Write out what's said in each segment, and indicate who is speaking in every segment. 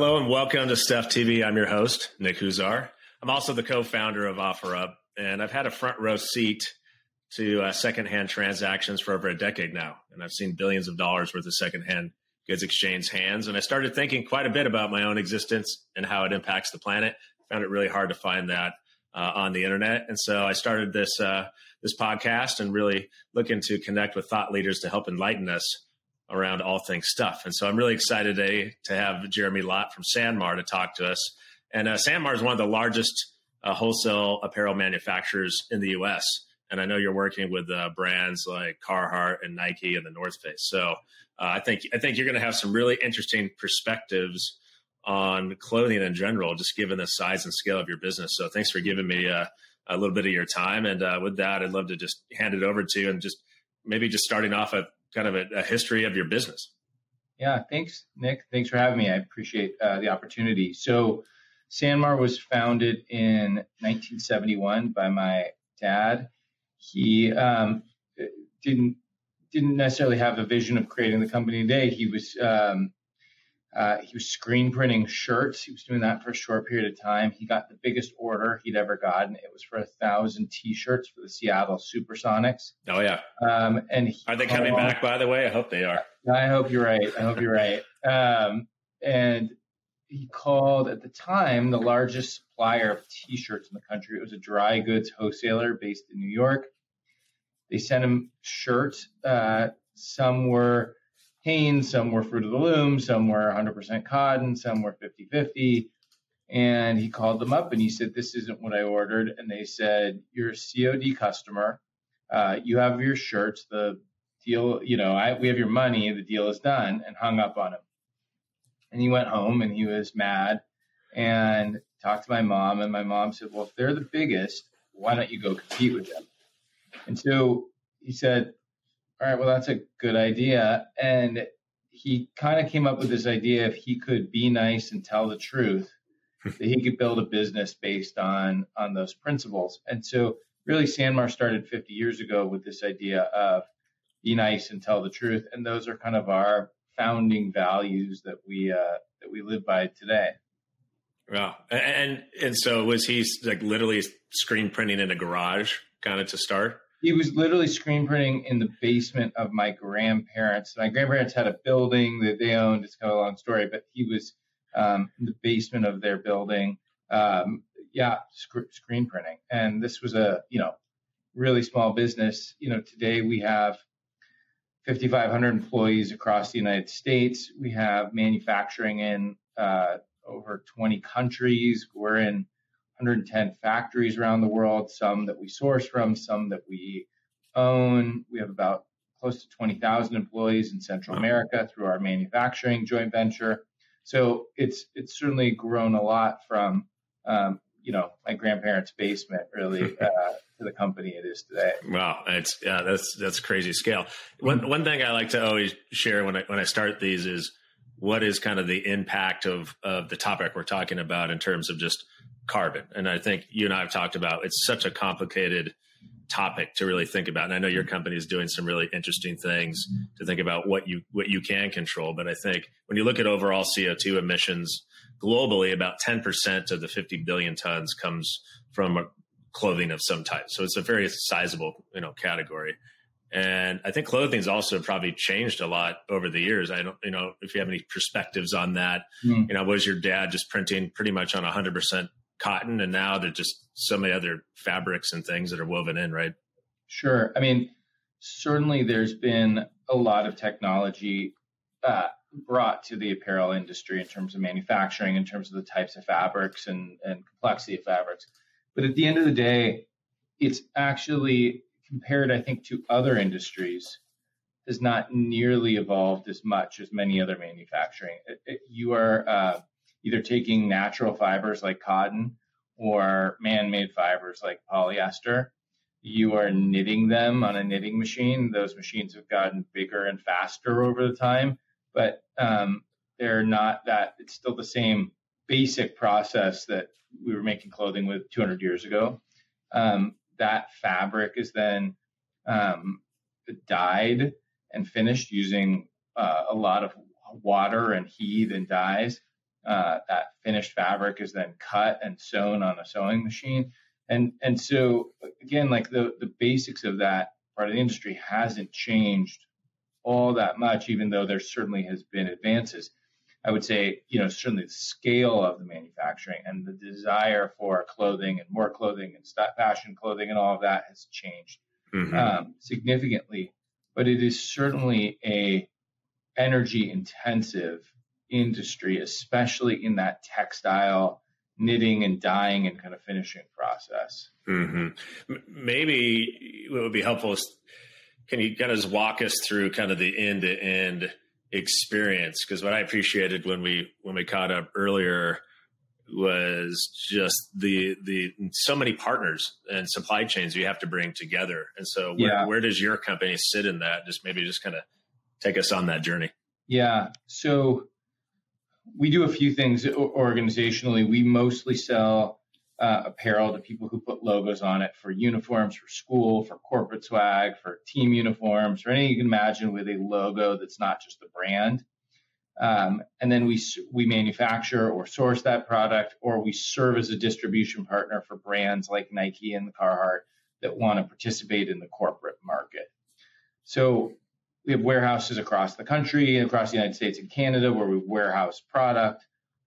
Speaker 1: Hello and welcome to Stuff TV. I'm your host, Nick Huzar. I'm also the co-founder of OfferUp, and I've had a front row seat to uh, secondhand transactions for over a decade now, and I've seen billions of dollars worth of secondhand goods exchange hands. And I started thinking quite a bit about my own existence and how it impacts the planet. Found it really hard to find that uh, on the internet, and so I started this uh, this podcast and really looking to connect with thought leaders to help enlighten us around all things stuff. And so I'm really excited today to have Jeremy Lott from Sanmar to talk to us. And uh, Sanmar is one of the largest uh, wholesale apparel manufacturers in the U.S. And I know you're working with uh, brands like Carhartt and Nike and the North Face. So uh, I think I think you're going to have some really interesting perspectives on clothing in general, just given the size and scale of your business. So thanks for giving me uh, a little bit of your time. And uh, with that, I'd love to just hand it over to you and just maybe just starting off at kind of a, a history of your business.
Speaker 2: Yeah, thanks, Nick. Thanks for having me. I appreciate uh, the opportunity. So, Sanmar was founded in 1971 by my dad. He um, didn't didn't necessarily have a vision of creating the company today. He was um, uh, he was screen printing shirts. He was doing that for a short period of time. He got the biggest order he'd ever gotten. It was for a thousand T-shirts for the Seattle SuperSonics.
Speaker 1: Oh yeah.
Speaker 2: Um, and
Speaker 1: are they coming back? By the way, I hope they are.
Speaker 2: I hope you're right. I hope you're right. Um, and he called at the time the largest supplier of T-shirts in the country. It was a dry goods wholesaler based in New York. They sent him shirts. Uh, some were Some were Fruit of the Loom, some were 100% cotton, some were 50 50. And he called them up and he said, This isn't what I ordered. And they said, You're a COD customer. Uh, you have your shirts. The deal, you know, I, we have your money. The deal is done. And hung up on him. And he went home and he was mad and talked to my mom. And my mom said, Well, if they're the biggest, why don't you go compete with them? And so he said, all right, well, that's a good idea. And he kind of came up with this idea if he could be nice and tell the truth, that he could build a business based on on those principles. And so really Sanmar started 50 years ago with this idea of be nice and tell the truth. And those are kind of our founding values that we uh, that we live by today.
Speaker 1: Wow. And and so was he like literally screen printing in a garage kind of to start?
Speaker 2: He was literally screen printing in the basement of my grandparents. My grandparents had a building that they owned. It's kind of a long story, but he was um, in the basement of their building. Um, yeah, sc- screen printing, and this was a you know really small business. You know, today we have 5,500 employees across the United States. We have manufacturing in uh, over 20 countries. We're in 110 factories around the world, some that we source from, some that we own. We have about close to 20,000 employees in Central America through our manufacturing joint venture. So it's it's certainly grown a lot from um, you know my grandparents' basement really uh, to the company it is today.
Speaker 1: Wow, it's yeah, that's that's crazy scale. One one thing I like to always share when I when I start these is what is kind of the impact of of the topic we're talking about in terms of just carbon. And I think you and I have talked about it's such a complicated topic to really think about. And I know your company is doing some really interesting things to think about what you what you can control. But I think when you look at overall CO2 emissions globally, about 10% of the 50 billion tons comes from clothing of some type. So it's a very sizable, you know, category. And I think clothing's also probably changed a lot over the years. I don't, you know, if you have any perspectives on that, mm. you know, was your dad just printing pretty much on 100% cotton and now there's just so many other fabrics and things that are woven in, right?
Speaker 2: Sure. I mean, certainly there's been a lot of technology uh, brought to the apparel industry in terms of manufacturing, in terms of the types of fabrics and, and complexity of fabrics. But at the end of the day, it's actually compared, I think, to other industries, has not nearly evolved as much as many other manufacturing. It, it, you are uh, either taking natural fibers like cotton or man-made fibers like polyester. You are knitting them on a knitting machine. Those machines have gotten bigger and faster over the time, but um, they're not that. It's still the same basic process that we were making clothing with 200 years ago. Um, that fabric is then um, dyed and finished using uh, a lot of water and heat and dyes Uh, that finished fabric is then cut and sewn on a sewing machine. And and so again, like the the basics of that part of the industry hasn't changed all that much, even though there certainly has been advances. I would say, you know, certainly the scale of the manufacturing and the desire for clothing and more clothing and fashion clothing and all of that has changed mm-hmm. um, significantly. But it is certainly a energy intensive industry, especially in that textile knitting and dyeing and kind of finishing process.
Speaker 1: Mm-hmm. Maybe it would be helpful can you kind of just walk us through kind of the end to end experience? Because what I appreciated when we when we caught up earlier was just the the so many partners and supply chains you have to bring together. And so where, yeah. where does your company sit in that? Just maybe just kind of take us on that journey.
Speaker 2: Yeah. So we do a few things organizationally. We mostly sell uh, apparel to people who put logos on it for uniforms, for school, for corporate swag, for team uniforms, for anything you can imagine with a logo that's not just the brand. Um, and then we we manufacture or source that product, or we serve as a distribution partner for brands like Nike and the Carhartt that want to participate in the corporate market. So we have warehouses across the country, across the United States and Canada, where we warehouse product,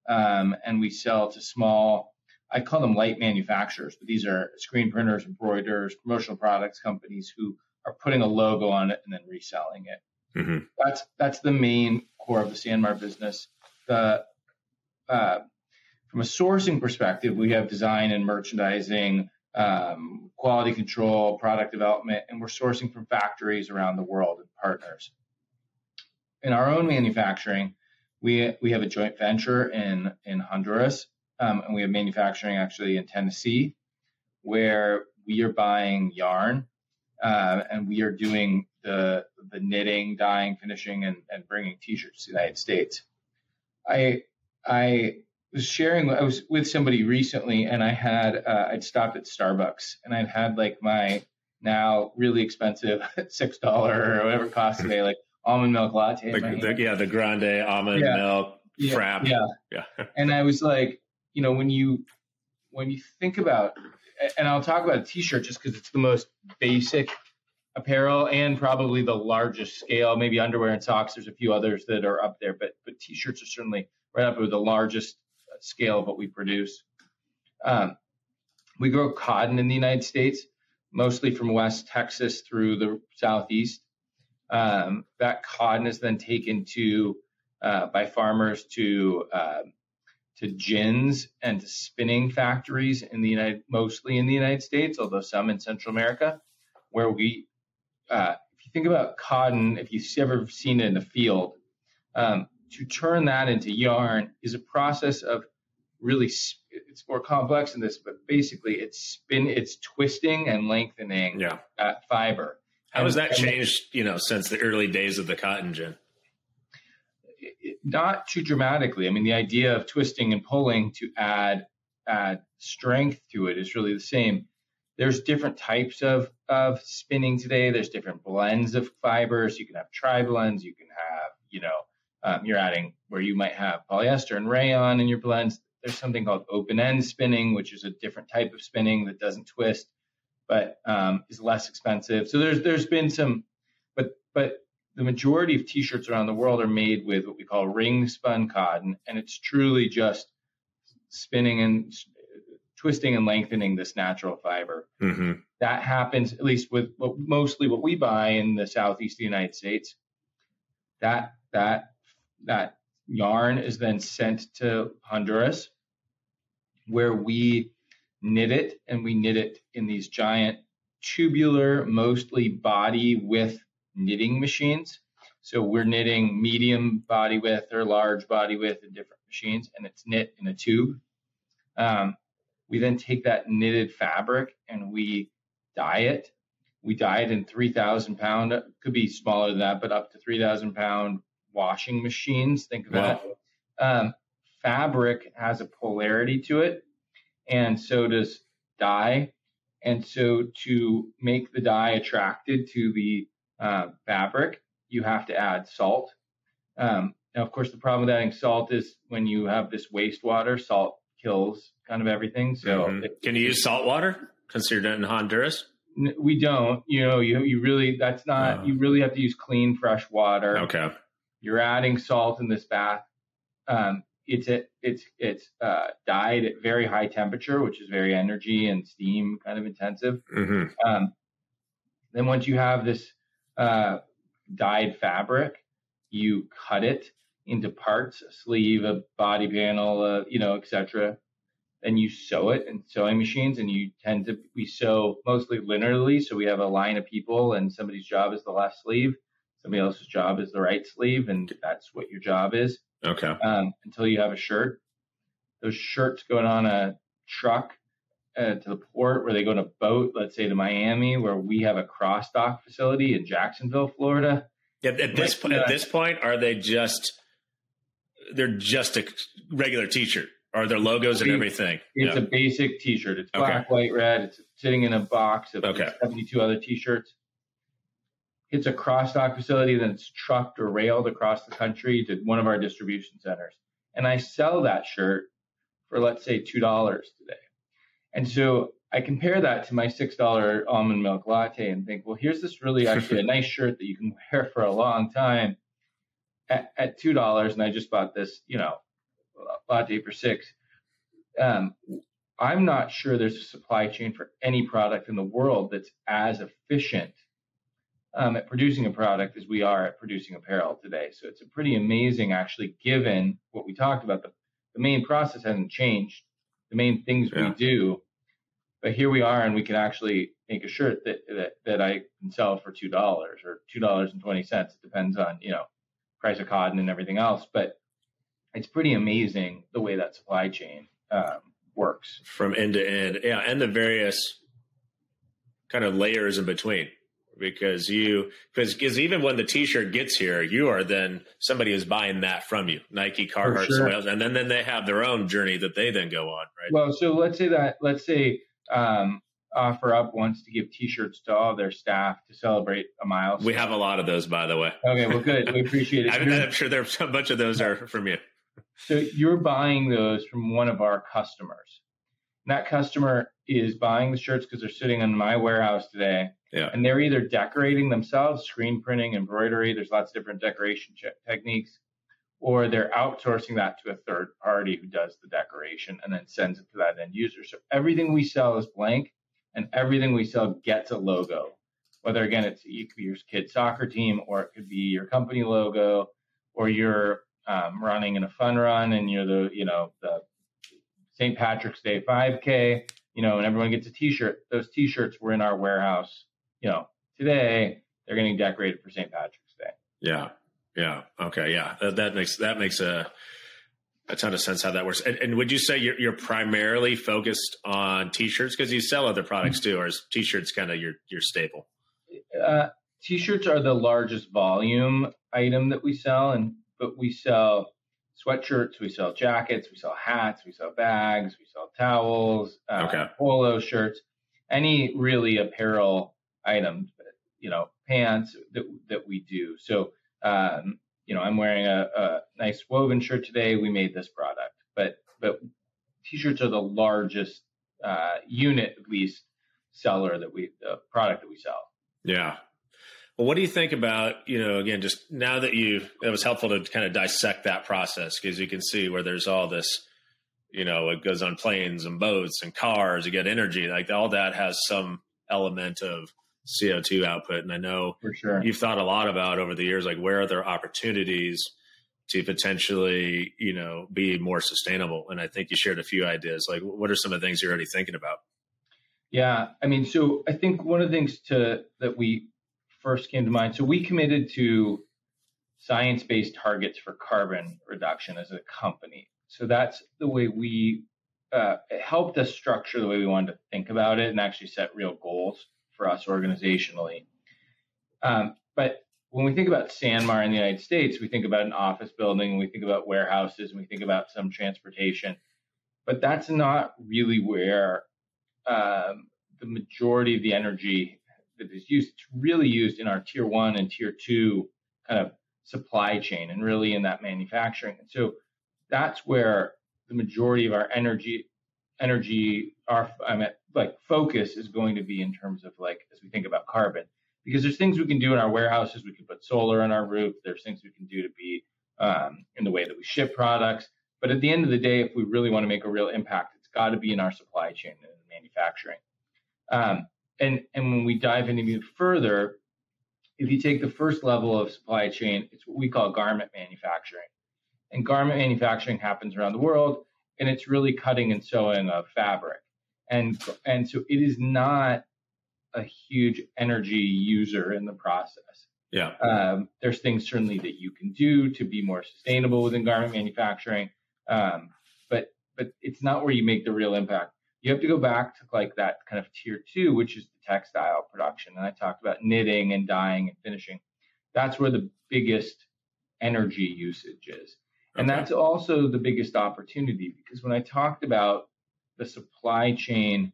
Speaker 2: um, and we sell to small. I call them light manufacturers, but these are screen printers, embroiderers, promotional products companies who are putting a logo on it and then reselling it. Mm-hmm. That's that's the main core of the Sanmar business. The uh, from a sourcing perspective, we have design and merchandising, um, quality control, product development, and we're sourcing from factories around the world and partners. In our own manufacturing, we we have a joint venture in in Honduras, um, and we have manufacturing actually in Tennessee, where we are buying yarn, uh, and we are doing the the knitting, dyeing, finishing, and, and bringing t-shirts to the United States. I I was sharing. I was with somebody recently, and I had uh, I'd stopped at Starbucks, and I'd had like my now really expensive six dollar or whatever it costs today, like almond milk latte.
Speaker 1: The, the, yeah, the grande almond yeah. milk
Speaker 2: yeah.
Speaker 1: frap.
Speaker 2: Yeah, yeah. and I was like, you know, when you when you think about, and I'll talk about a t-shirt just because it's the most basic apparel and probably the largest scale. Maybe underwear and socks. There's a few others that are up there, but but t-shirts are certainly right up with the largest scale of what we produce. Um, we grow cotton in the United States, mostly from West Texas through the Southeast. Um, that cotton is then taken to uh, by farmers to uh, to gins and to spinning factories in the United, mostly in the United States, although some in Central America, where we, uh, if you think about cotton, if you've ever seen it in the field, um, to turn that into yarn is a process of really it's more complex than this, but basically it's spin, it's twisting and lengthening
Speaker 1: yeah.
Speaker 2: that fiber.
Speaker 1: How has that changed, you know, since the early days of the cotton gin?
Speaker 2: Not too dramatically. I mean, the idea of twisting and pulling to add add strength to it is really the same. There's different types of of spinning today. There's different blends of fibers. You can have tri blends. You can have, you know, um, you're adding where you might have polyester and rayon in your blends. There's something called open end spinning, which is a different type of spinning that doesn't twist, but um, is less expensive. So there's there's been some, but but the majority of t-shirts around the world are made with what we call ring spun cotton, and it's truly just spinning and twisting and lengthening this natural fiber. Mm-hmm. That happens at least with what, mostly what we buy in the southeast of the United States. That that that yarn is then sent to Honduras, where we knit it, and we knit it in these giant tubular, mostly body width knitting machines. So we're knitting medium body width or large body width in different machines, and it's knit in a tube. Um, we then take that knitted fabric and we dye it. We dye it in 3,000 pound, could be smaller than that, but up to 3,000 pound washing machines. Think of wow. that. Um, fabric has a polarity to it, and so does dye. And so to make the dye attracted to the uh, fabric, you have to add salt. Um, now, of course, the problem with adding salt is when you have this wastewater, salt kills kind of everything. So,
Speaker 1: Mhm. can you use salt water considered in Honduras?
Speaker 2: N- we don't. You know, you you really that's not.
Speaker 1: Oh.
Speaker 2: You really have to use clean, fresh water.
Speaker 1: Okay.
Speaker 2: You're adding salt in this bath. Um, it's a, it's it's uh, dyed at very high temperature, which is very energy and steam kind of intensive.
Speaker 1: hmm
Speaker 2: Um, then once you have this uh, dyed fabric, you cut it into parts, a sleeve, a body panel, uh, you know, etc. And you sew it in sewing machines, and you tend to we sew mostly linearly. So we have a line of people, and somebody's job is the left sleeve, somebody else's job is the right sleeve, and that's what your job is
Speaker 1: Okay.
Speaker 2: um, until you have a shirt. Those shirts going on a truck uh, to the port where they go a boat, let's say to Miami, where we have a cross dock facility in Jacksonville, Florida.
Speaker 1: At, at this point,
Speaker 2: uh,
Speaker 1: at this point, are they just they're just a regular T-shirt? Are there logos and everything?
Speaker 2: It's
Speaker 1: Yeah.
Speaker 2: a basic T-shirt. It's
Speaker 1: Okay.
Speaker 2: black, white, red. It's sitting in a box of
Speaker 1: Okay.
Speaker 2: 72 other T-shirts. It's a cross dock facility, then it's trucked or railed across the country to one of our distribution centers. And I sell that shirt for let's say two dollars today. And so I compare that to my six dollar almond milk latte and think, well, here's this really actually a nice shirt that you can wear for a long time at, at two dollars, and I just bought this, you know, latte for six. Um, I'm not sure there's a supply chain for any product in the world that's as efficient um, at producing a product as we are at producing apparel today. So it's a pretty amazing, actually, given what we talked about. The, the main process hasn't changed. The main things
Speaker 1: Yeah.
Speaker 2: we do, but here we are, and we can actually make a shirt that that, that I can sell for two dollars or two dollars and twenty cents. It depends on you know price of cotton and everything else, but it's pretty amazing the way that supply chain um, works.
Speaker 1: from end to end. Yeah, and the various kind of layers in between. Because you, because even when the T-shirt gets here, you are then somebody is buying that from you, Nike, Carhartt,
Speaker 2: sure.
Speaker 1: somebody else, and then then they have their own journey that they then go on, right?
Speaker 2: Well, so let's say that let's say um, OfferUp wants to give T-shirts to all their staff to celebrate a milestone.
Speaker 1: we have a lot of those, by the way.
Speaker 2: okay, well, good. We appreciate it.
Speaker 1: I'm,
Speaker 2: You're-
Speaker 1: I'm sure there's a bunch of those are from you.
Speaker 2: So you're buying those from one of our customers. That customer is buying the shirts because they're sitting in my warehouse today.
Speaker 1: Yeah.
Speaker 2: And they're either decorating themselves, screen printing, embroidery. There's lots of different decoration techniques. Or they're outsourcing that to a third party who does the decoration and then sends it to that end user. So everything we sell is blank and everything we sell gets a logo. Whether again, it's it could be your kid's soccer team or it could be your company logo or you're um, running in a fun run and you're the you know the St. Patrick's Day 5K, you know, and everyone gets a T-shirt. Those T-shirts were in our warehouse, you know, today. They're getting decorated for St. Patrick's Day.
Speaker 1: Yeah, yeah, okay, yeah. That, that makes that makes a a ton of sense how that works. And, and would you say you're, you're primarily focused on T-shirts because you sell other products too, or is T-shirts kind of your your staple?
Speaker 2: Uh, T-shirts are the largest volume item that we sell, and but we sell sweatshirts, we sell jackets, we sell hats, we sell bags, we sell towels, uh,
Speaker 1: Okay.
Speaker 2: polo shirts, any really apparel items, you know, pants that that we do. So, um, you know, I'm wearing a, a nice woven shirt today. We made this product, but but t-shirts are the largest uh, unit, at least, seller that we the product that we sell.
Speaker 1: Yeah. Well, what do you think about, you know, again, just now that you, it was helpful to kind of dissect that process because you can see where there's all this, you know, it goes on planes and boats and cars, you get energy, like all that has some element of CO2 output. And I know
Speaker 2: For sure.
Speaker 1: you've thought a lot about over the years, like where are there opportunities to potentially, you know, be more sustainable? And I think you shared a few ideas. Like, what are some of the things you're already thinking about?
Speaker 2: Yeah, I mean, so I think one of the things to that we first came to mind. So we committed to science-based targets for carbon reduction as a company. So that's the way we uh, helped us structure the way we wanted to think about it and actually set real goals for us organizationally. Um, but when we think about Sanmar in the United States, we think about an office building, we think about warehouses, and we think about some transportation. But that's not really where um, the majority of the energy that is used. It's really used in our tier one and tier two kind of supply chain and really in that manufacturing. And so that's where the majority of our energy energy our I mean, like focus is going to be in terms of like as we think about carbon because there's things we can do in our warehouses we can put solar on our roof there's things we can do to be um, in the way that we ship products but at the end of the day if we really want to make a real impact it's got to be in our supply chain and manufacturing um, and and when we dive in even further if you take the first level of supply chain it's what we call garment manufacturing and garment manufacturing happens around the world and it's really cutting and sewing of fabric. And and so it is not a huge energy user in the process.
Speaker 1: Yeah.
Speaker 2: Um, there's things certainly that you can do to be more sustainable within garment manufacturing, um, but but it's not where you make the real impact. You have to go back to like that kind of tier two, which is the textile production. And I talked about knitting and dyeing and finishing. That's where the biggest energy usage is. And okay. that's also the biggest opportunity because when I talked about the supply chain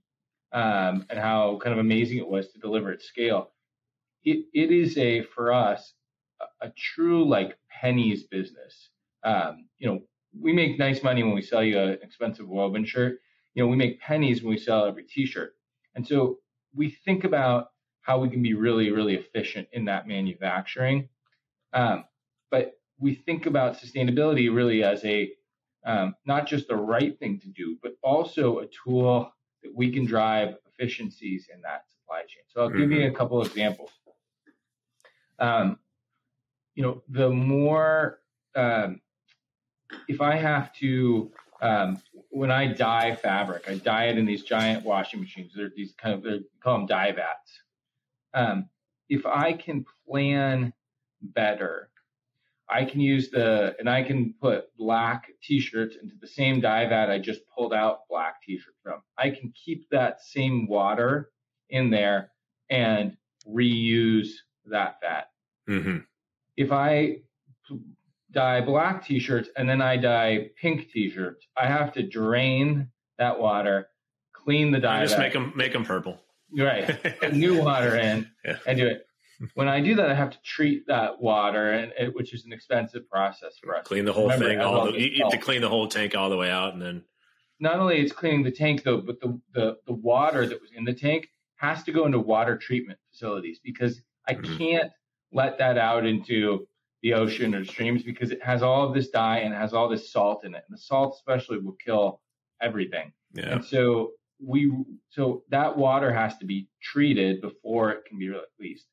Speaker 2: um, and how kind of amazing it was to deliver at scale, it, it is a, for us, a, a true like pennies business. Um, you know, we make nice money when we sell you an expensive woven shirt. You know, we make pennies when we sell every t-shirt. And so we think about how we can be really, really efficient in that manufacturing. Um, but we think about sustainability really as a um, not just the right thing to do, but also a tool that we can drive efficiencies in that supply chain. So I'll mm-hmm. give you mm-hmm. a couple of examples. Um, you know, the more um, if I have to um, when I dye fabric, I dye it in these giant washing machines. They're these kind of they call them dye vats. Um, if I can plan better I can use the, and I can put black t-shirts into the same dye vat I just pulled out black t-shirts from. I can keep that same water in there and reuse that vat. Mm-hmm. If I dye black t-shirts and then I dye pink t-shirts, I have to drain that water, clean the dye.
Speaker 1: Just vat, make them make them purple.
Speaker 2: Right, put new water in yeah. and do it when I do that, I have to treat that water, and it, which is an expensive process for us.
Speaker 1: Clean the whole Remember, thing. All the, you have to clean the whole tank all the way out, and then.
Speaker 2: Not only it's cleaning the tank though, but the, the, the water that was in the tank has to go into water treatment facilities because I mm-hmm. can't let that out into the ocean or streams because it has all of this dye and it has all this salt in it, and the salt especially will kill everything. Yeah. And so we so that water has to be treated before it can be released.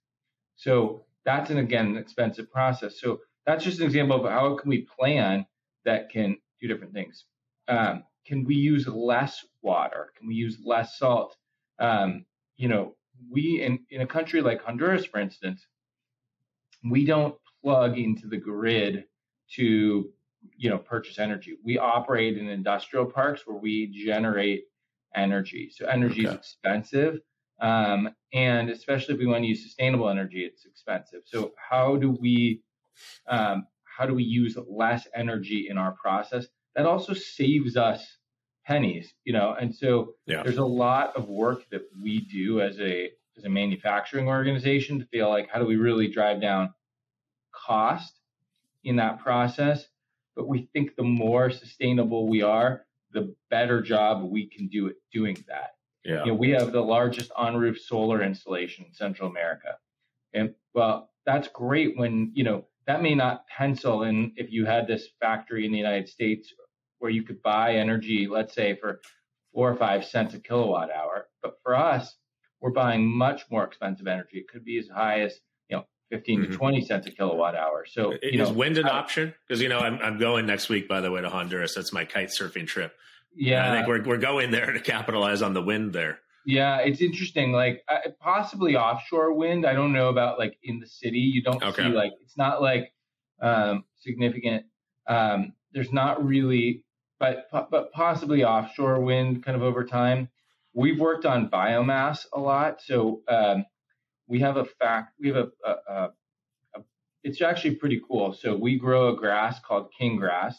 Speaker 2: So that's an again an expensive process. So that's just an example of how can we plan that can do different things. Um, can we use less water? Can we use less salt? Um, you know, we in, in a country like Honduras, for instance, we don't plug into the grid to you know purchase energy. We operate in industrial parks where we generate energy. So energy okay. is expensive. Um, and especially if we want to use sustainable energy, it's expensive. So how do we um, how do we use less energy in our process? That also saves us pennies, you know. And so yeah. there's a lot of work that we do as a as a manufacturing organization to feel like how do we really drive down cost in that process. But we think the more sustainable we are, the better job we can do at doing that. Yeah. You know, we have the largest on-roof solar installation in Central America. And well, that's great when, you know, that may not pencil in if you had this factory in the United States where you could buy energy, let's say for four or five cents a kilowatt hour. But for us, we're buying much more expensive energy. It could be as high as, 15 mm-hmm. to 20 cents a kilowatt hour. So, you
Speaker 1: is
Speaker 2: know,
Speaker 1: wind an I, option? Because, you know, I'm, I'm going next week, by the way, to Honduras. That's my kite surfing trip. Yeah, I think we're we're going there to capitalize on the wind there.
Speaker 2: Yeah, it's interesting. Like uh, possibly offshore wind. I don't know about like in the city. You don't okay. see like it's not like um, significant. Um, there's not really, but but possibly offshore wind kind of over time. We've worked on biomass a lot, so um, we have a fact. We have a, a, a, a, It's actually pretty cool. So we grow a grass called king grass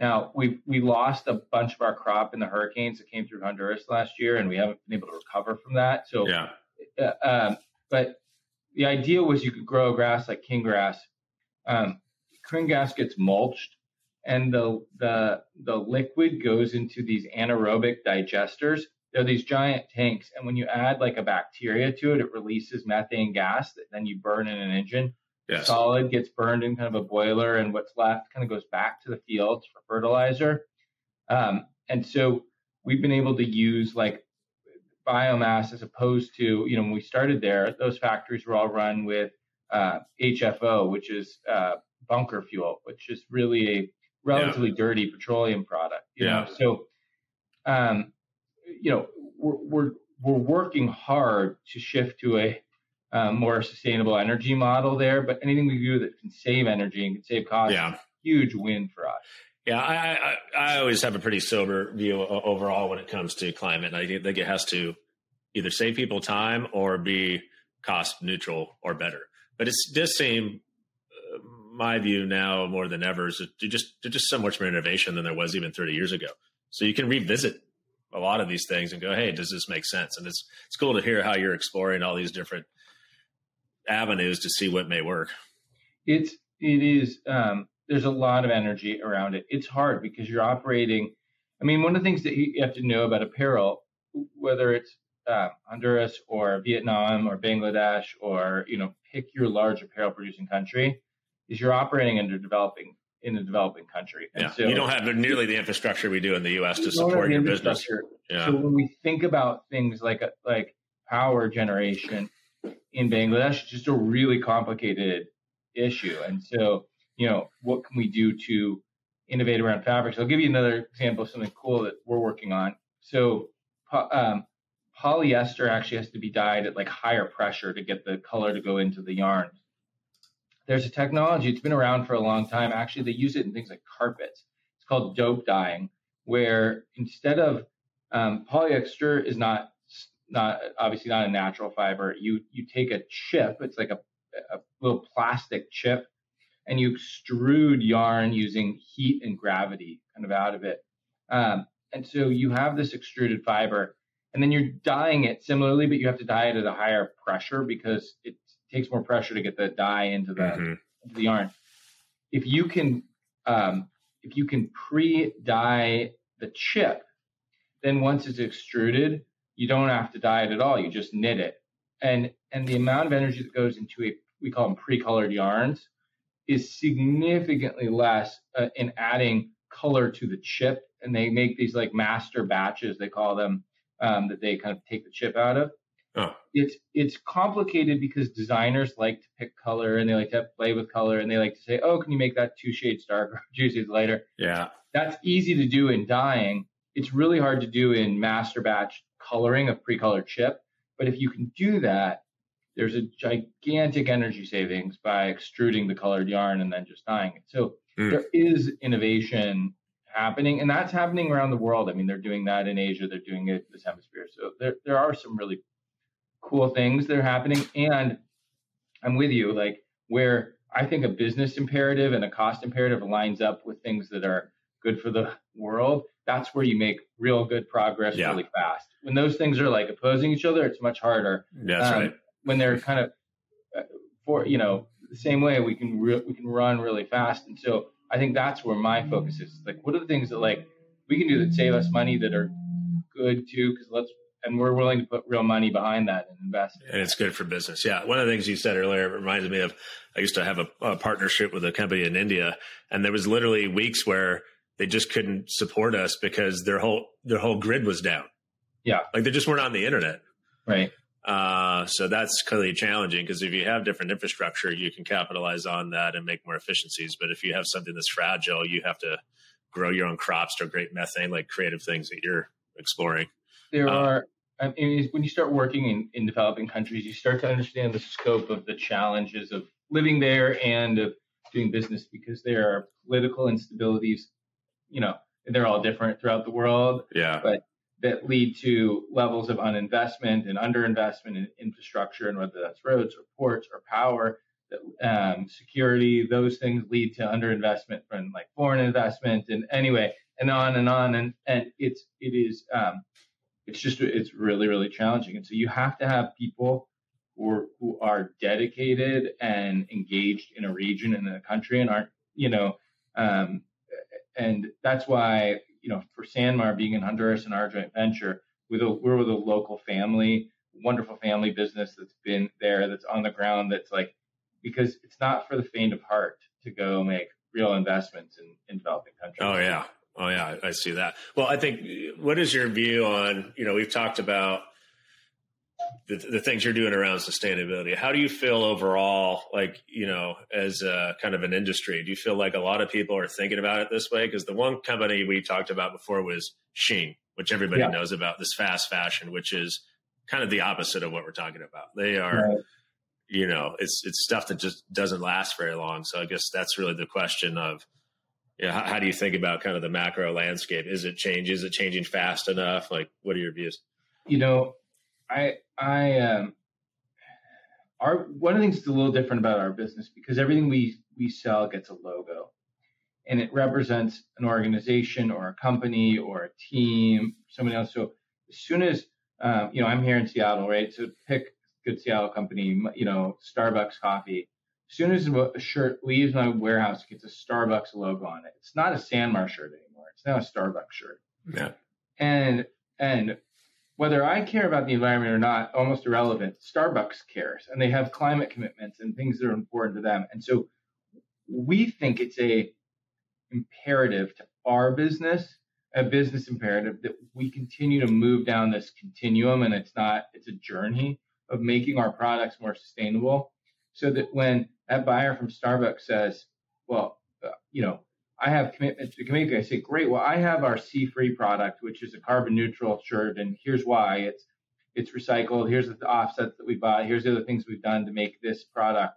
Speaker 2: now we we lost a bunch of our crop in the hurricanes that came through Honduras last year, and we haven't been able to recover from that. So,
Speaker 1: yeah.
Speaker 2: Uh, um, but the idea was you could grow a grass like king grass, um, Grass gets mulched, and the the the liquid goes into these anaerobic digesters. They're these giant tanks, and when you add like a bacteria to it, it releases methane gas that then you burn in an engine.
Speaker 1: Yes.
Speaker 2: Solid gets burned in kind of a boiler, and what's left kind of goes back to the fields for fertilizer. Um, and so we've been able to use like biomass as opposed to, you know, when we started there, those factories were all run with uh, HFO, which is uh, bunker fuel, which is really a relatively yeah. dirty petroleum product. You yeah. know, so um, you know we're, we're we're working hard to shift to a um, more sustainable energy model there. But anything we do that can save energy and can save costs, yeah. huge win for us.
Speaker 1: Yeah, I, I, I always have a pretty sober view overall when it comes to climate. I think it has to either save people time or be cost neutral or better. But it does seem, uh, my view now more than ever, is just just so much more innovation than there was even 30 years ago. So you can revisit a lot of these things and go, hey, does this make sense? And it's it's cool to hear how you're exploring all these different avenues to see what may work.
Speaker 2: It's it is um, there's a lot of energy around it. It's hard because you're operating. I mean, one of the things that you have to know about apparel, whether it's uh, Honduras or Vietnam or Bangladesh or you know pick your large apparel producing country, is you're operating under developing in a developing country.
Speaker 1: And yeah, so, you don't have nearly the infrastructure we do in the U.S. to support your business.
Speaker 2: Yeah. So when we think about things like like power generation in Bangladesh, it's just a really complicated issue. And so you know, what can we do to innovate around fabrics? I'll give you another example of something cool that we're working on. So, um, polyester actually has to be dyed at like higher pressure to get the color to go into the yarn. There's a technology, it's been around for a long time. Actually, they use it in things like carpets. It's called dope dyeing, where instead of um, polyester is not not obviously not a natural fiber. You you take a chip, it's like a, a little plastic chip and you extrude yarn using heat and gravity kind of out of it. Um, and so you have this extruded fiber, and then you're dyeing it similarly, but you have to dye it at a higher pressure because it takes more pressure to get the dye into the, mm-hmm. into the yarn. If you can um, if you can pre-dye the chip, then once it's extruded, you don't have to dye it at all. You just knit it, and and the amount of energy that goes into a we call them pre-colored yarns is significantly less uh, in adding color to the chip. And they make these like master batches, they call them, um, that they kind of take the chip out of. Oh. It's it's complicated because designers like to pick color and they like to play with color and they like to say, oh, can you make that two shades darker, two shades lighter?
Speaker 1: Yeah,
Speaker 2: that's easy to do in dyeing. It's really hard to do in master batch coloring of pre-colored chip. But if you can do that, there's a gigantic energy savings by extruding the colored yarn and then just dyeing it. So mm. there is innovation happening, and that's happening around the world. I mean, they're doing that in Asia, they're doing it in this hemisphere. So there there are some really cool things that are happening. And I'm with you, like where I think a business imperative and a cost imperative lines up with things that are good for the world. That's where you make real good progress yeah. really fast. When those things are like opposing each other, it's much harder.
Speaker 1: That's um, right
Speaker 2: when they're kind of uh, for you know the same way we can re- we can run really fast and so i think that's where my focus is like what are the things that like we can do that save us money that are good too because let's and we're willing to put real money behind that and invest
Speaker 1: and it's good for business. Yeah one of the things you said earlier reminds me of i used to have a, a partnership with a company in india and there was literally weeks where they just couldn't support us because their whole their whole grid was down.
Speaker 2: Yeah.
Speaker 1: Like they just weren't on the internet.
Speaker 2: Right.
Speaker 1: Uh, so that's clearly challenging because if you have different infrastructure, you can capitalize on that and make more efficiencies. But if you have something that's fragile, you have to grow your own crops to create methane, like creative things that you're exploring.
Speaker 2: There um, are, I mean, when you start working in, in developing countries, you start to understand the scope of the challenges of living there and of doing business because there are political instabilities, you know, they're all different throughout the world.
Speaker 1: Yeah.
Speaker 2: But that lead to levels of uninvestment and underinvestment in infrastructure, and whether that's roads or ports or power, um, security, those things lead to underinvestment from like foreign investment, and anyway, and on and on, and and it's it is um, it's just it's really really challenging, and so you have to have people who are, who are dedicated and engaged in a region and in a country and aren't you know, um, and that's why you know for Sanmar being in Honduras and our joint venture, with a, we're with a local family, wonderful family business that's been there, that's on the ground, that's like because it's not for the faint of heart to go make real investments in, in developing countries.
Speaker 1: Oh yeah, oh yeah, I see that. Well, I think what is your view on you know we've talked about the, the things you're doing around sustainability. How do you feel overall, like, you know, as a, kind of an industry? Do you feel like a lot of people are thinking about it this way? Because the one company we talked about before was Shein, which everybody yeah. knows about, this fast fashion, which is kind of the opposite of what we're talking about. They are, right. you know, it's it's stuff that just doesn't last very long. So I guess that's really the question of, you know, how, how do you think about kind of the macro landscape? Is it change? Is it changing fast enough? Like, what are your views?
Speaker 2: You know, I I um our one of the things that's a little different about our business because everything we we sell gets a logo and it represents an organization or a company or a team, somebody else. So as soon as um, you know, I'm here in Seattle, right? So pick good Seattle company, you know, Starbucks coffee. As soon as a shirt leaves my warehouse, it gets a Starbucks logo on it. It's not a SanMar shirt anymore. It's now a Starbucks shirt.
Speaker 1: Yeah.
Speaker 2: And and whether I care about the environment or not, almost irrelevant. Starbucks cares, and they have climate commitments and things that are important to them. And so we think it's a imperative to our business, a business imperative that we continue to move down this continuum, and it's not it's a journey of making our products more sustainable, so that when that buyer from Starbucks says, "Well, uh, you know, I have commitment to communicate. I say, great. Well, I have our C-free product, which is a carbon neutral shirt, and here's why it's it's recycled. Here's the offsets that we buy. Here's the other things we've done to make this product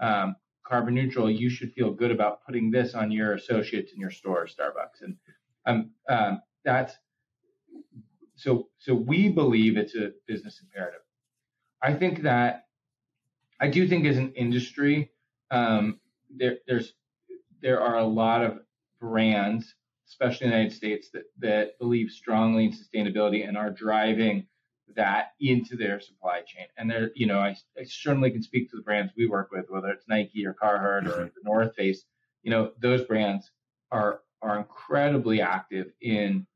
Speaker 2: um, carbon neutral. You should feel good about putting this on your associates in your store, Starbucks, and um, um, that's so. So we believe it's a business imperative. I think that I do think as an industry, um, there, there's there are a lot of brands, especially in the United States, that, that believe strongly in sustainability and are driving that into their supply chain. And there, you know, I, I, certainly can speak to the brands we work with, whether it's Nike or Carhartt or the North Face. You know, those brands are are incredibly active in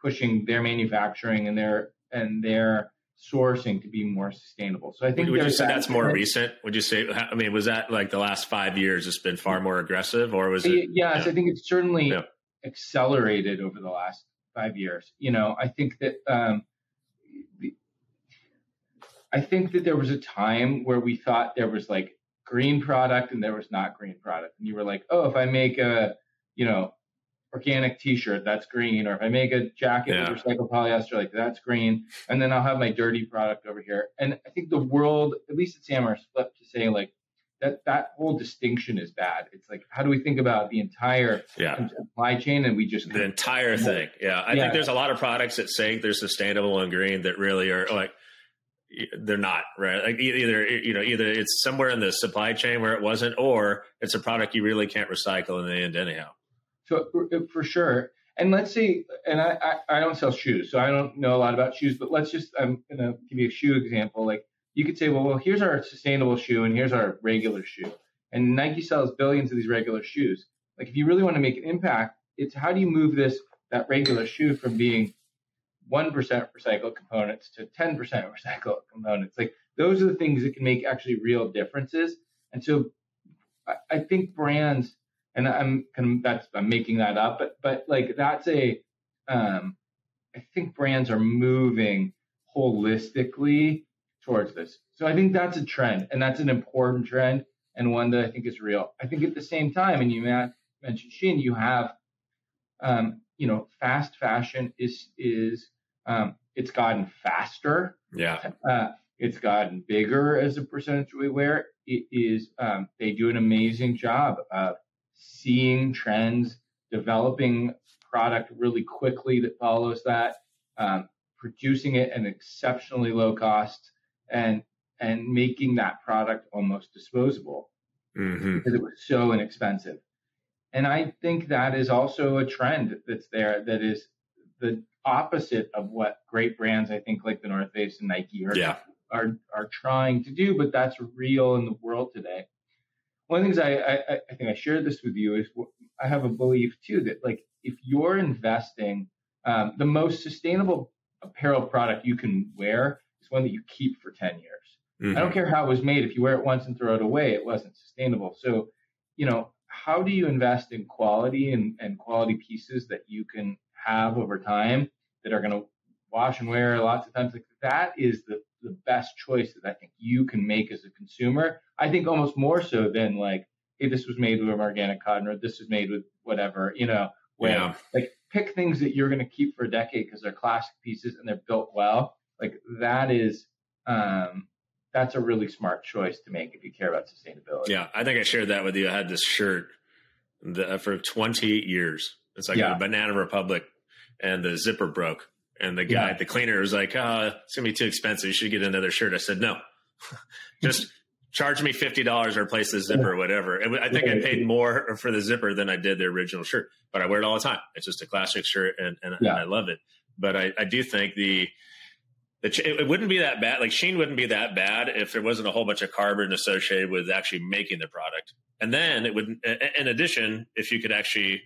Speaker 2: pushing their manufacturing and their and their sourcing to be more sustainable. So I think
Speaker 1: would you say that that's more recent? Would you say? I mean, was that like the last five years? It's been far more aggressive, or was it?
Speaker 2: Yes, yeah. I think it's certainly yeah. accelerated over the last five years. You know, I think that um, I think that there was a time where we thought there was like green product and there was not green product, and you were like, oh, if I make a you know organic t-shirt that's green or if i make a jacket yeah. with recycled polyester like that's green and then i'll have my dirty product over here and i think the world at least at SanMar flipped to say like that that whole distinction is bad it's like how do we think about the entire
Speaker 1: yeah.
Speaker 2: supply chain and we just
Speaker 1: the entire thing yeah i yeah. think there's a lot of products that say they're sustainable and green that really are like they're not right like either you know either it's somewhere in the supply chain where it wasn't or it's a product you really can't recycle in the end anyhow
Speaker 2: so uh, for sure. And let's say, and I, I, I, don't sell shoes, so I don't know a lot about shoes, but let's just, I'm going to give you a shoe example. Like you could say, well, well, here's our sustainable shoe and here's our regular shoe. And Nike sells billions of these regular shoes. Like if you really want to make an impact, it's how do you move this, that regular shoe from being 1% recycled components to 10% recycled components. Like those are the things that can make actually real differences. And so I, I think brands and I'm kind of that's I'm making that up, but but like that's a um, I think brands are moving holistically towards this. So I think that's a trend, and that's an important trend, and one that I think is real. I think at the same time, and you mentioned Shein, you have um, you know fast fashion is is um, it's gotten faster.
Speaker 1: Yeah.
Speaker 2: Uh, it's gotten bigger as a percentage we wear. It is um, they do an amazing job of seeing trends, developing product really quickly that follows that, um, producing it at an exceptionally low cost, and and making that product almost disposable
Speaker 1: mm-hmm.
Speaker 2: because it was so inexpensive. And I think that is also a trend that's there that is the opposite of what great brands I think like the North Face and Nike are
Speaker 1: yeah.
Speaker 2: are are trying to do, but that's real in the world today one of the things I, I, I think I shared this with you is I have a belief too that like if you're investing, um, the most sustainable apparel product you can wear is one that you keep for 10 years. Mm-hmm. I don't care how it was made. If you wear it once and throw it away, it wasn't sustainable. So, you know, how do you invest in quality and, and quality pieces that you can have over time that are going to wash and wear lots of times? Like that is the, the best choice that I think you can make as a consumer. I think almost more so than like, hey, this was made with organic cotton or this was made with whatever, you know, where yeah. like pick things that you're going to keep for a decade because they're classic pieces and they're built well. Like that is, um, that's a really smart choice to make if you care about sustainability.
Speaker 1: Yeah, I think I shared that with you. I had this shirt the, for 20 years. It's like yeah. a Banana Republic, and the zipper broke. And the guy, yeah. the cleaner, was like, oh, "It's gonna be too expensive. You should get another shirt." I said, "No, just charge me fifty dollars or replace the zipper or whatever." And I think I paid more for the zipper than I did the original shirt, but I wear it all the time. It's just a classic shirt, and, and, and I love it. But I, I do think the it wouldn't be that bad. Like Shein wouldn't be that bad if there wasn't a whole bunch of carbon associated with actually making the product. And then it would, in addition, if you could actually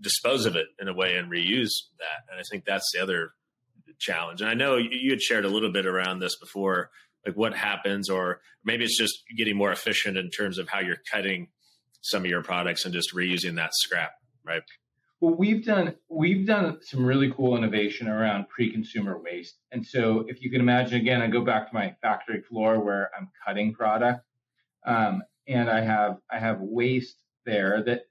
Speaker 1: dispose of it in a way and reuse that. And I think that's the other challenge. And I know you had shared a little bit around this before, like what happens, or maybe it's just getting more efficient in terms of how you're cutting some of your products and just reusing that scrap, right?
Speaker 2: Well, we've done we've done some really cool innovation around pre-consumer waste. And so, if you can imagine, again, I go back to my factory floor where I'm cutting product, um, and I have I have waste there that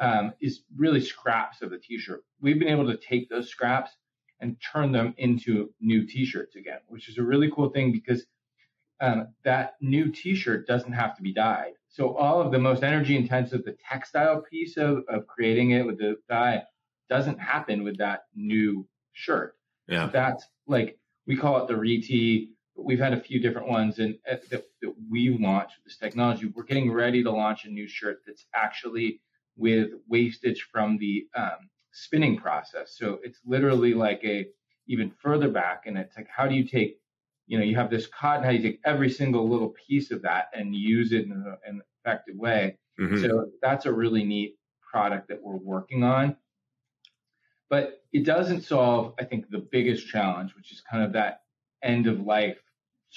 Speaker 2: um, is really scraps of the t-shirt. We've been able to take those scraps and turn them into new t-shirts again, which is a really cool thing because um, that new t-shirt doesn't have to be dyed. So all of the most energy intensive, the textile piece of, of creating it with the dye doesn't happen with that new shirt. Yeah. That's like, we call it the ReTee. We've had a few different ones and uh, that, that we launched with this technology. We're getting ready to launch a new shirt that's actually with wastage from the um, spinning process. So it's literally like a even further back, and it's like how do you take you know, you have this cotton, how do you take every single little piece of that and use it in, an effective way. Mm-hmm. So that's a really neat product that we're working on. But it doesn't solve, I think, the biggest challenge, which is kind of that end of life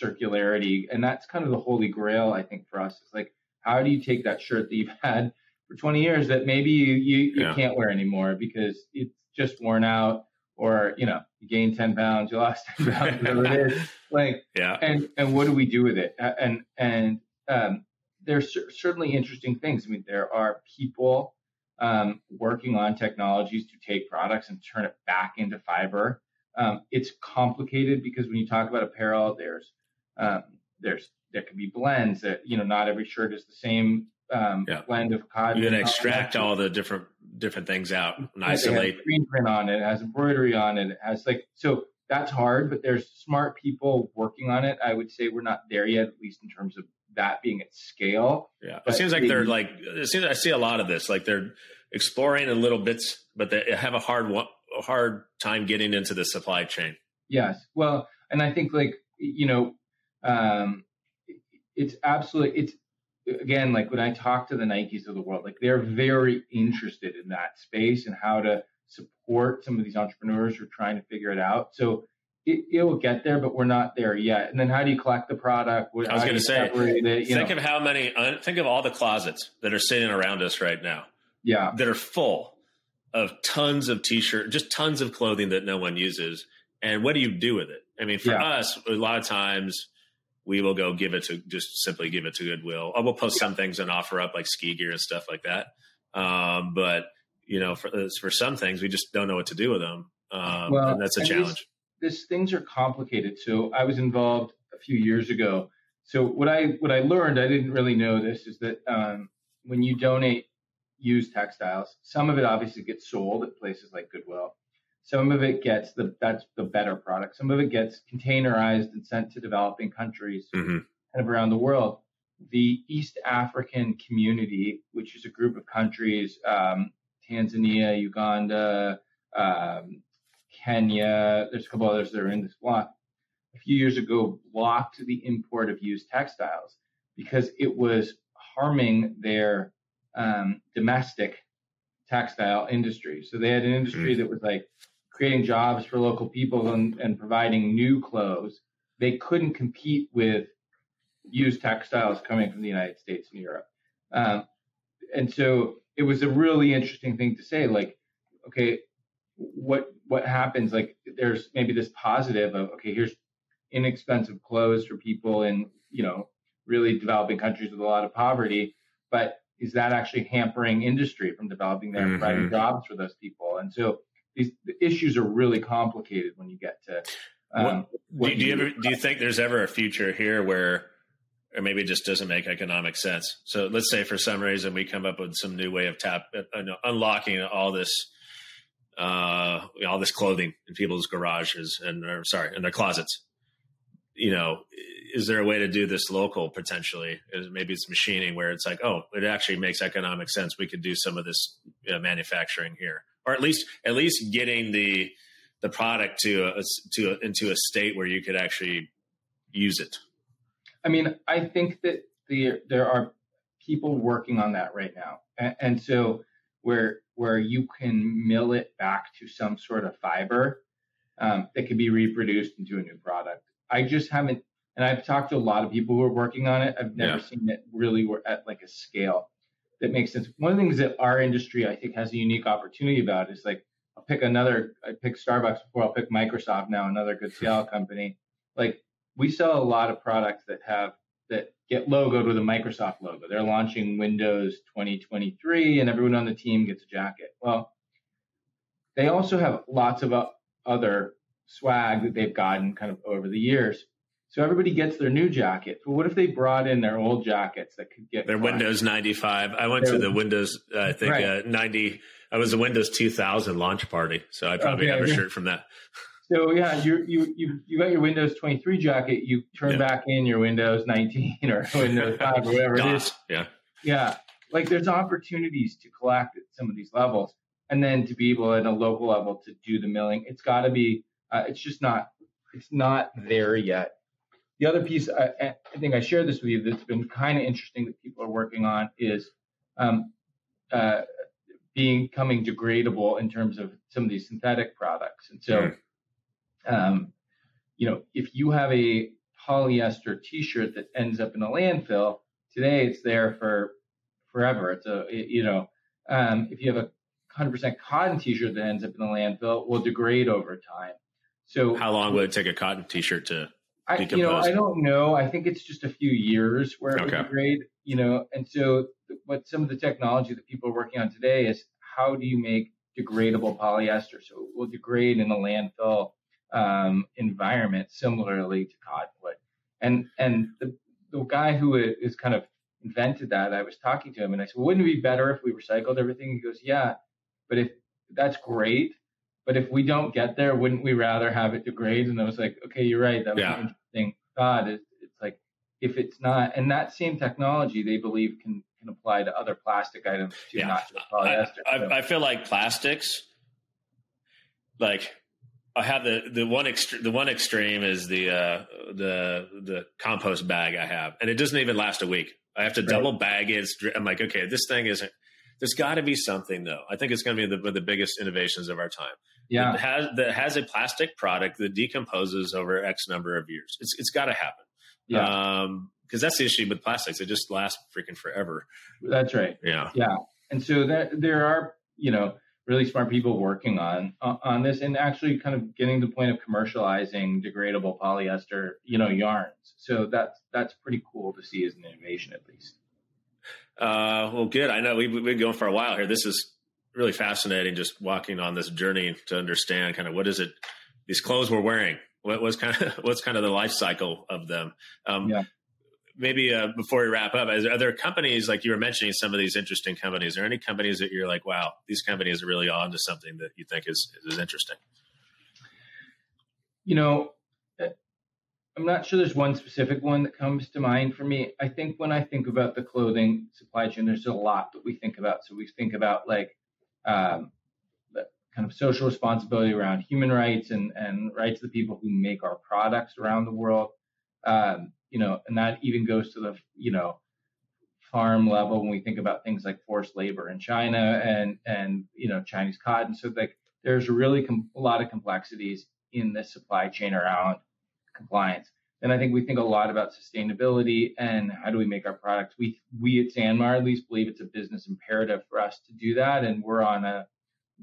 Speaker 2: circularity. And that's kind of the holy grail, I think, for us. It's like, how do you take that shirt that you've had for 20 years that maybe you, you, you yeah. can't wear anymore because it's just worn out or you know you gained 10 pounds you lost 10 pounds whatever it is. Like yeah. and and what do we do with it? And and um, there's certainly interesting things. I mean there are people um, working on technologies to take products and turn it back into fiber. Um, it's complicated because when you talk about apparel there's um, there's there can be blends that you know not every shirt is the same um, yeah. blend of cotton.
Speaker 1: You can extract all the different different things out and isolate.
Speaker 2: It Screen print on it, it has embroidery on it, it has like so that's hard, but there's smart people working on it. I would say we're not there yet, at least in terms of that being at scale.
Speaker 1: Yeah, but it seems like they're like. It seems I see a lot of this. Like they're exploring in little bits, but they have a hard a hard time getting into the supply chain.
Speaker 2: Yes, well, and I think like you know, um, it's absolutely it's again, like when I talk to the Nikes of the world, like they're very interested in that space and how to support some of these entrepreneurs who are trying to figure it out. So it, it will get there, but we're not there yet. And then how do you collect the product?
Speaker 1: I was going to say, it, think know? of how many, think of all the closets that are sitting around us right now.
Speaker 2: Yeah.
Speaker 1: That are full of tons of t-shirt, just tons of clothing that no one uses. And what do you do with it? I mean, for yeah. us, a lot of times we will go give it to just simply give it to Goodwill. I will post some things and OfferUp like ski gear and stuff like that. Um, but you know, for for some things, we just don't know what to do with them. Um, well, and that's a challenge.
Speaker 2: These things are complicated. So I was involved a few years ago. So what I what I learned, I didn't really know this, is that um, when you donate used textiles, some of it obviously gets sold at places like Goodwill. Some of it gets the that's the better product. Some of it gets containerized and sent to developing countries mm-hmm. kind of around the world. The East African community, which is a group of countries, um, Tanzania, Uganda, um, Kenya, there's a couple others that are in this block. A few years ago, blocked the import of used textiles because it was harming their um, domestic textile industry. So they had an industry mm-hmm. that was like creating jobs for local people and, and providing new clothes. They couldn't compete with used textiles coming from the United States and Europe. Um, and so it was a really interesting thing to say, like, okay, what what happens? Like, there's maybe this positive of okay, here's inexpensive clothes for people in you know really developing countries with a lot of poverty, but is that actually hampering industry from developing there and mm-hmm. providing jobs for those people? And so these the issues are really complicated when you get to. Um,
Speaker 1: what, do, do, you, ever do you think there's ever a future here where or maybe it just doesn't make economic sense. So let's say for some reason we come up with some new way of tap uh, unlocking all this uh, all this clothing in people's garages and or, sorry in their closets. You know, is there a way to do this local potentially? Maybe it's machining where it's like, oh, it actually makes economic sense. We could do some of this know, manufacturing here, or at least at least getting the the product to a, to a, into a state where you could actually use it.
Speaker 2: I mean, I think that the, there are people working on that right now, and, and so where where you can mill it back to some sort of fiber um, that can be reproduced into a new product. I just haven't, and I've talked to a lot of people who are working on it. I've never yeah. seen it really at like a scale that makes sense. One of the things that our industry I think has a unique opportunity about is like I'll pick another. I pick Starbucks before. I'll pick Microsoft now, another good CL company. Like we sell a lot of products that have that get logoed with a Microsoft logo. They're launching Windows 2023 and everyone on the team gets a jacket. Well, they also have lots of other swag that they've gotten kind of over the years. So everybody gets their new jacket. But what if they brought in their old jackets that could get
Speaker 1: their Windows 95? I went to the Windows, uh, I think right. uh, 90. I was the Windows 2000 launch party, so I probably okay, have a shirt from that.
Speaker 2: So yeah, you you you you got your Windows 23 jacket. You turn yeah. back in your Windows 19 or Windows 5 or whatever DOS. it is.
Speaker 1: Yeah,
Speaker 2: yeah. Like there's opportunities to collect at some of these levels, and then to be able at a local level to do the milling. It's got to be. Uh, it's just not. It's not there yet. The other piece, I, I think I shared this with you. That's been kind of interesting that people are working on is um, uh, being coming degradable in terms of some of these synthetic products, and so. Mm um, you know, if you have a polyester T-shirt that ends up in a landfill, today it's there for forever. It's a, it, you know, um, if you have a 100% cotton T-shirt that ends up in a landfill, will degrade over time. So,
Speaker 1: how long would it take a cotton T-shirt to
Speaker 2: I? You know, I don't know. I think it's just a few years where it okay. would degrade. You know, and so what some of the technology that people are working on today is how do you make degradable polyester so it will degrade in a landfill um, environment similarly to cottonwood. And and the, the guy who is kind of invented that, I was talking to him and I said, well, wouldn't it be better if we recycled everything? He goes, yeah, but if that's great, but if we don't get there, wouldn't we rather have it degrade? And I was like, okay, you're right. That was yeah. an interesting thought. It's, it's like if it's not, and that same technology they believe can can apply to other plastic items too, yeah. not just polyester.
Speaker 1: I, I, so. I feel like plastics, like I have the the one extre- the one extreme is the uh, the the compost bag I have, and it doesn't even last a week. I have to right. double bag it. I'm like, okay, this thing isn't. There's got to be something though. I think it's going to be the, one of the biggest innovations of our time.
Speaker 2: Yeah,
Speaker 1: that has that has a plastic product that decomposes over X number of years. It's it's got to happen. Yeah, because um, that's the issue with plastics. It just lasts freaking forever.
Speaker 2: That's right.
Speaker 1: Yeah,
Speaker 2: yeah, and so that there are you know really smart people working on uh, on this and actually kind of getting to the point of commercializing degradable polyester, you know, yarns. So that's that's pretty cool to see as an innovation, at least.
Speaker 1: Uh, well, good. I know we've, we've been going for a while here. This is really fascinating. Just walking on this journey to understand kind of what is it these clothes we're wearing. What was kind of what's kind of the life cycle of them? Um, yeah maybe uh, before we wrap up, are there companies like you were mentioning some of these interesting companies? Are there any companies that you're like, wow, these companies are really on to something that you think is is interesting?
Speaker 2: You know, uh, I'm not sure there's one specific one that comes to mind for me. I think when I think about the clothing supply chain, there's a lot that we think about. So we think about like um, kind of social responsibility around human rights and, and rights of the people who make our products around the world. Um, you know, and that even goes to the, you know, farm level when we think about things like forced labor in China and and you know Chinese cotton. So like there's really com- a lot of complexities in the supply chain around compliance. And I think we think a lot about sustainability and how do we make our products. We we at SanMar at least believe it's a business imperative for us to do that, and we're on a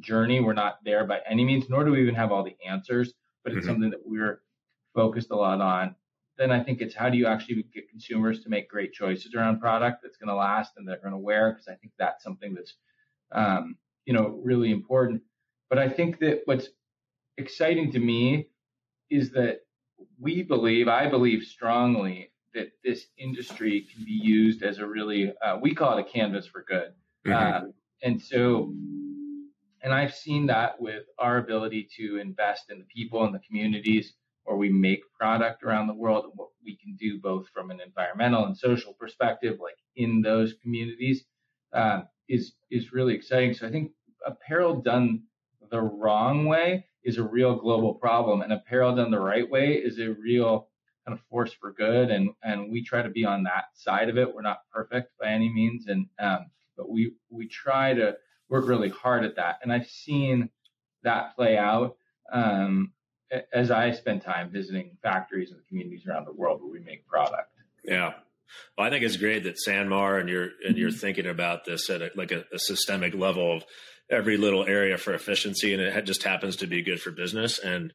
Speaker 2: journey. We're not there by any means, nor do we even have all the answers, but it's mm-hmm. something that we're focused a lot on. Then I think it's how do you actually get consumers to make great choices around product that's going to last and they're going to wear because I think that's something that's um, you know really important. But I think that what's exciting to me is that we believe, I believe strongly that this industry can be used as a really, uh, we call it a canvas for good. Mm-hmm. Uh, and so, and I've seen that with our ability to invest in the people and the communities where we make product around the world and what we can do both from an environmental and social perspective, like in those communities, uh, is is really exciting. So I think apparel done the wrong way is a real global problem, and apparel done the right way is a real kind of force for good. And and we try to be on that side of it. We're not perfect by any means, and um, but we we try to work really hard at that. And I've seen that play out um, as I spend time visiting factories and communities around the world where we make product.
Speaker 1: Yeah. Well, I think it's great that SanMar and you're and you're mm-hmm. thinking about this at a, like a, a, systemic level of every little area for efficiency, and it just happens to be good for business. And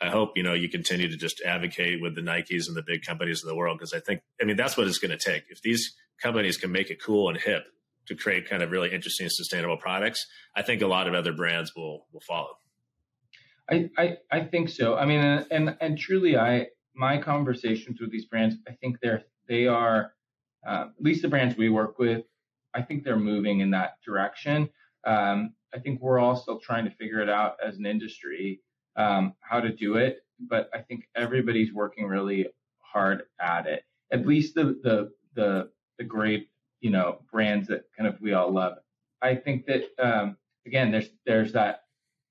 Speaker 1: I hope you know you continue to just advocate with the Nikes and the big companies of the world because I think I mean that's what it's going to take. If these companies can make it cool and hip to create kind of really interesting sustainable products, I think a lot of other brands will will follow.
Speaker 2: I I, I think so. I mean, and, and and truly, I my conversations with these brands, I think they're they are uh, at least the brands we work with. I think they're moving in that direction. Um, I think we're all still trying to figure it out as an industry um, how to do it, but I think everybody's working really hard at it. At least the the the the great you know brands that kind of we all love. I think that um, again, there's there's that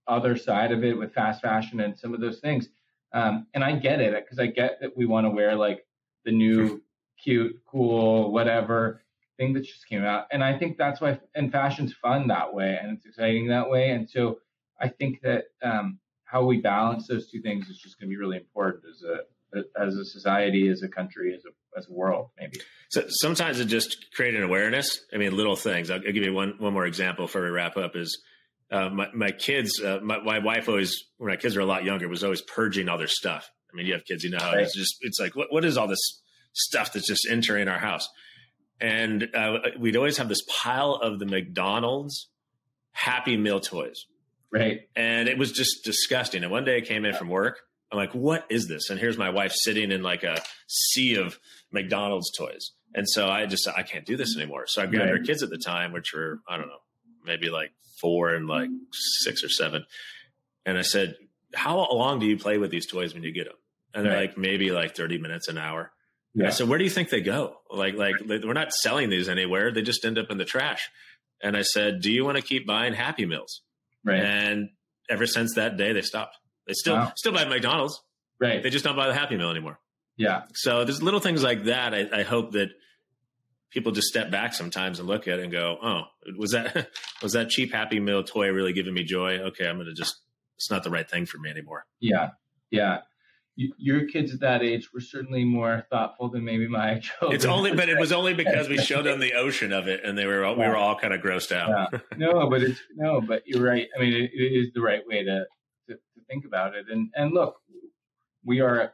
Speaker 2: other side of it with fast fashion and some of those things. Um, and I get it because I get that we want to wear like the new cute, cool, whatever thing that just came out. And I think that's why, and fashion's fun that way and it's exciting that way. And so I think that um, how we balance those two things is just going to be really important as a as a society, as a country, as a as a world, maybe.
Speaker 1: So sometimes it just create an awareness. I mean, little things. I'll, I'll give you one one more example before we wrap up. Is uh, my my kids, uh, my, my wife always when my kids were a lot younger was always purging all their stuff. I mean, you have kids, you know how right. it's just it's like what what is all this stuff that's just entering our house? And uh, we'd always have this pile of the McDonald's Happy Meal toys.
Speaker 2: Right.
Speaker 1: And it was just disgusting. And one day I came in from work. I'm like, what is this? And here's my wife sitting in like a sea of McDonald's toys. And so I just, I can't do this anymore. So I grabbed right. her kids at the time, which were, I don't know, maybe like four and like six or seven. And I said, how long do you play with these toys when you get them? And they're right. like, maybe like 30 minutes an hour. Yeah. So where do you think they go? Like, like we're not selling these anywhere. They just end up in the trash. And I said, do you want to keep buying Happy Meals?
Speaker 2: Right.
Speaker 1: And ever since that day, they stopped. They still wow. still buy McDonald's.
Speaker 2: Right.
Speaker 1: They just don't buy the Happy Meal anymore.
Speaker 2: Yeah.
Speaker 1: So there's little things like that. I, I hope that people just step back sometimes and look at it and go, "Oh, was that was that cheap Happy Meal toy really giving me joy? Okay, I'm going to just it's not the right thing for me anymore."
Speaker 2: Yeah. Yeah your kids at that age were certainly more thoughtful than maybe my children.
Speaker 1: It's only, but it was only because we showed them the ocean of it, and they were all, we were all kind of grossed out.
Speaker 2: Yeah. No, but it's no, but you're right. I mean, it, it is the right way to, to, to think about it. And and look, we are a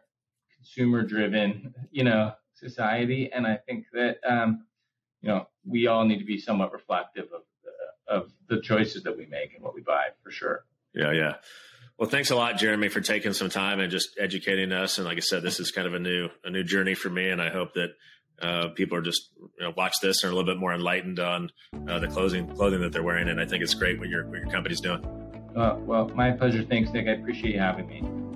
Speaker 2: consumer driven, you know, society, and I think that um, you know we all need to be somewhat reflective of the, of the choices that we make and what we buy for sure.
Speaker 1: Yeah, yeah. Well, thanks a lot, Jeremy, for taking some time and just educating us. And like I said, this is kind of a new a new journey for me, and I hope that uh, people are just you know, watch this and are a little bit more enlightened on uh, the clothing clothing that they're wearing. And I think it's great what your what your company's doing.
Speaker 2: Uh, well, my pleasure. Thanks, Nick. I appreciate you having me.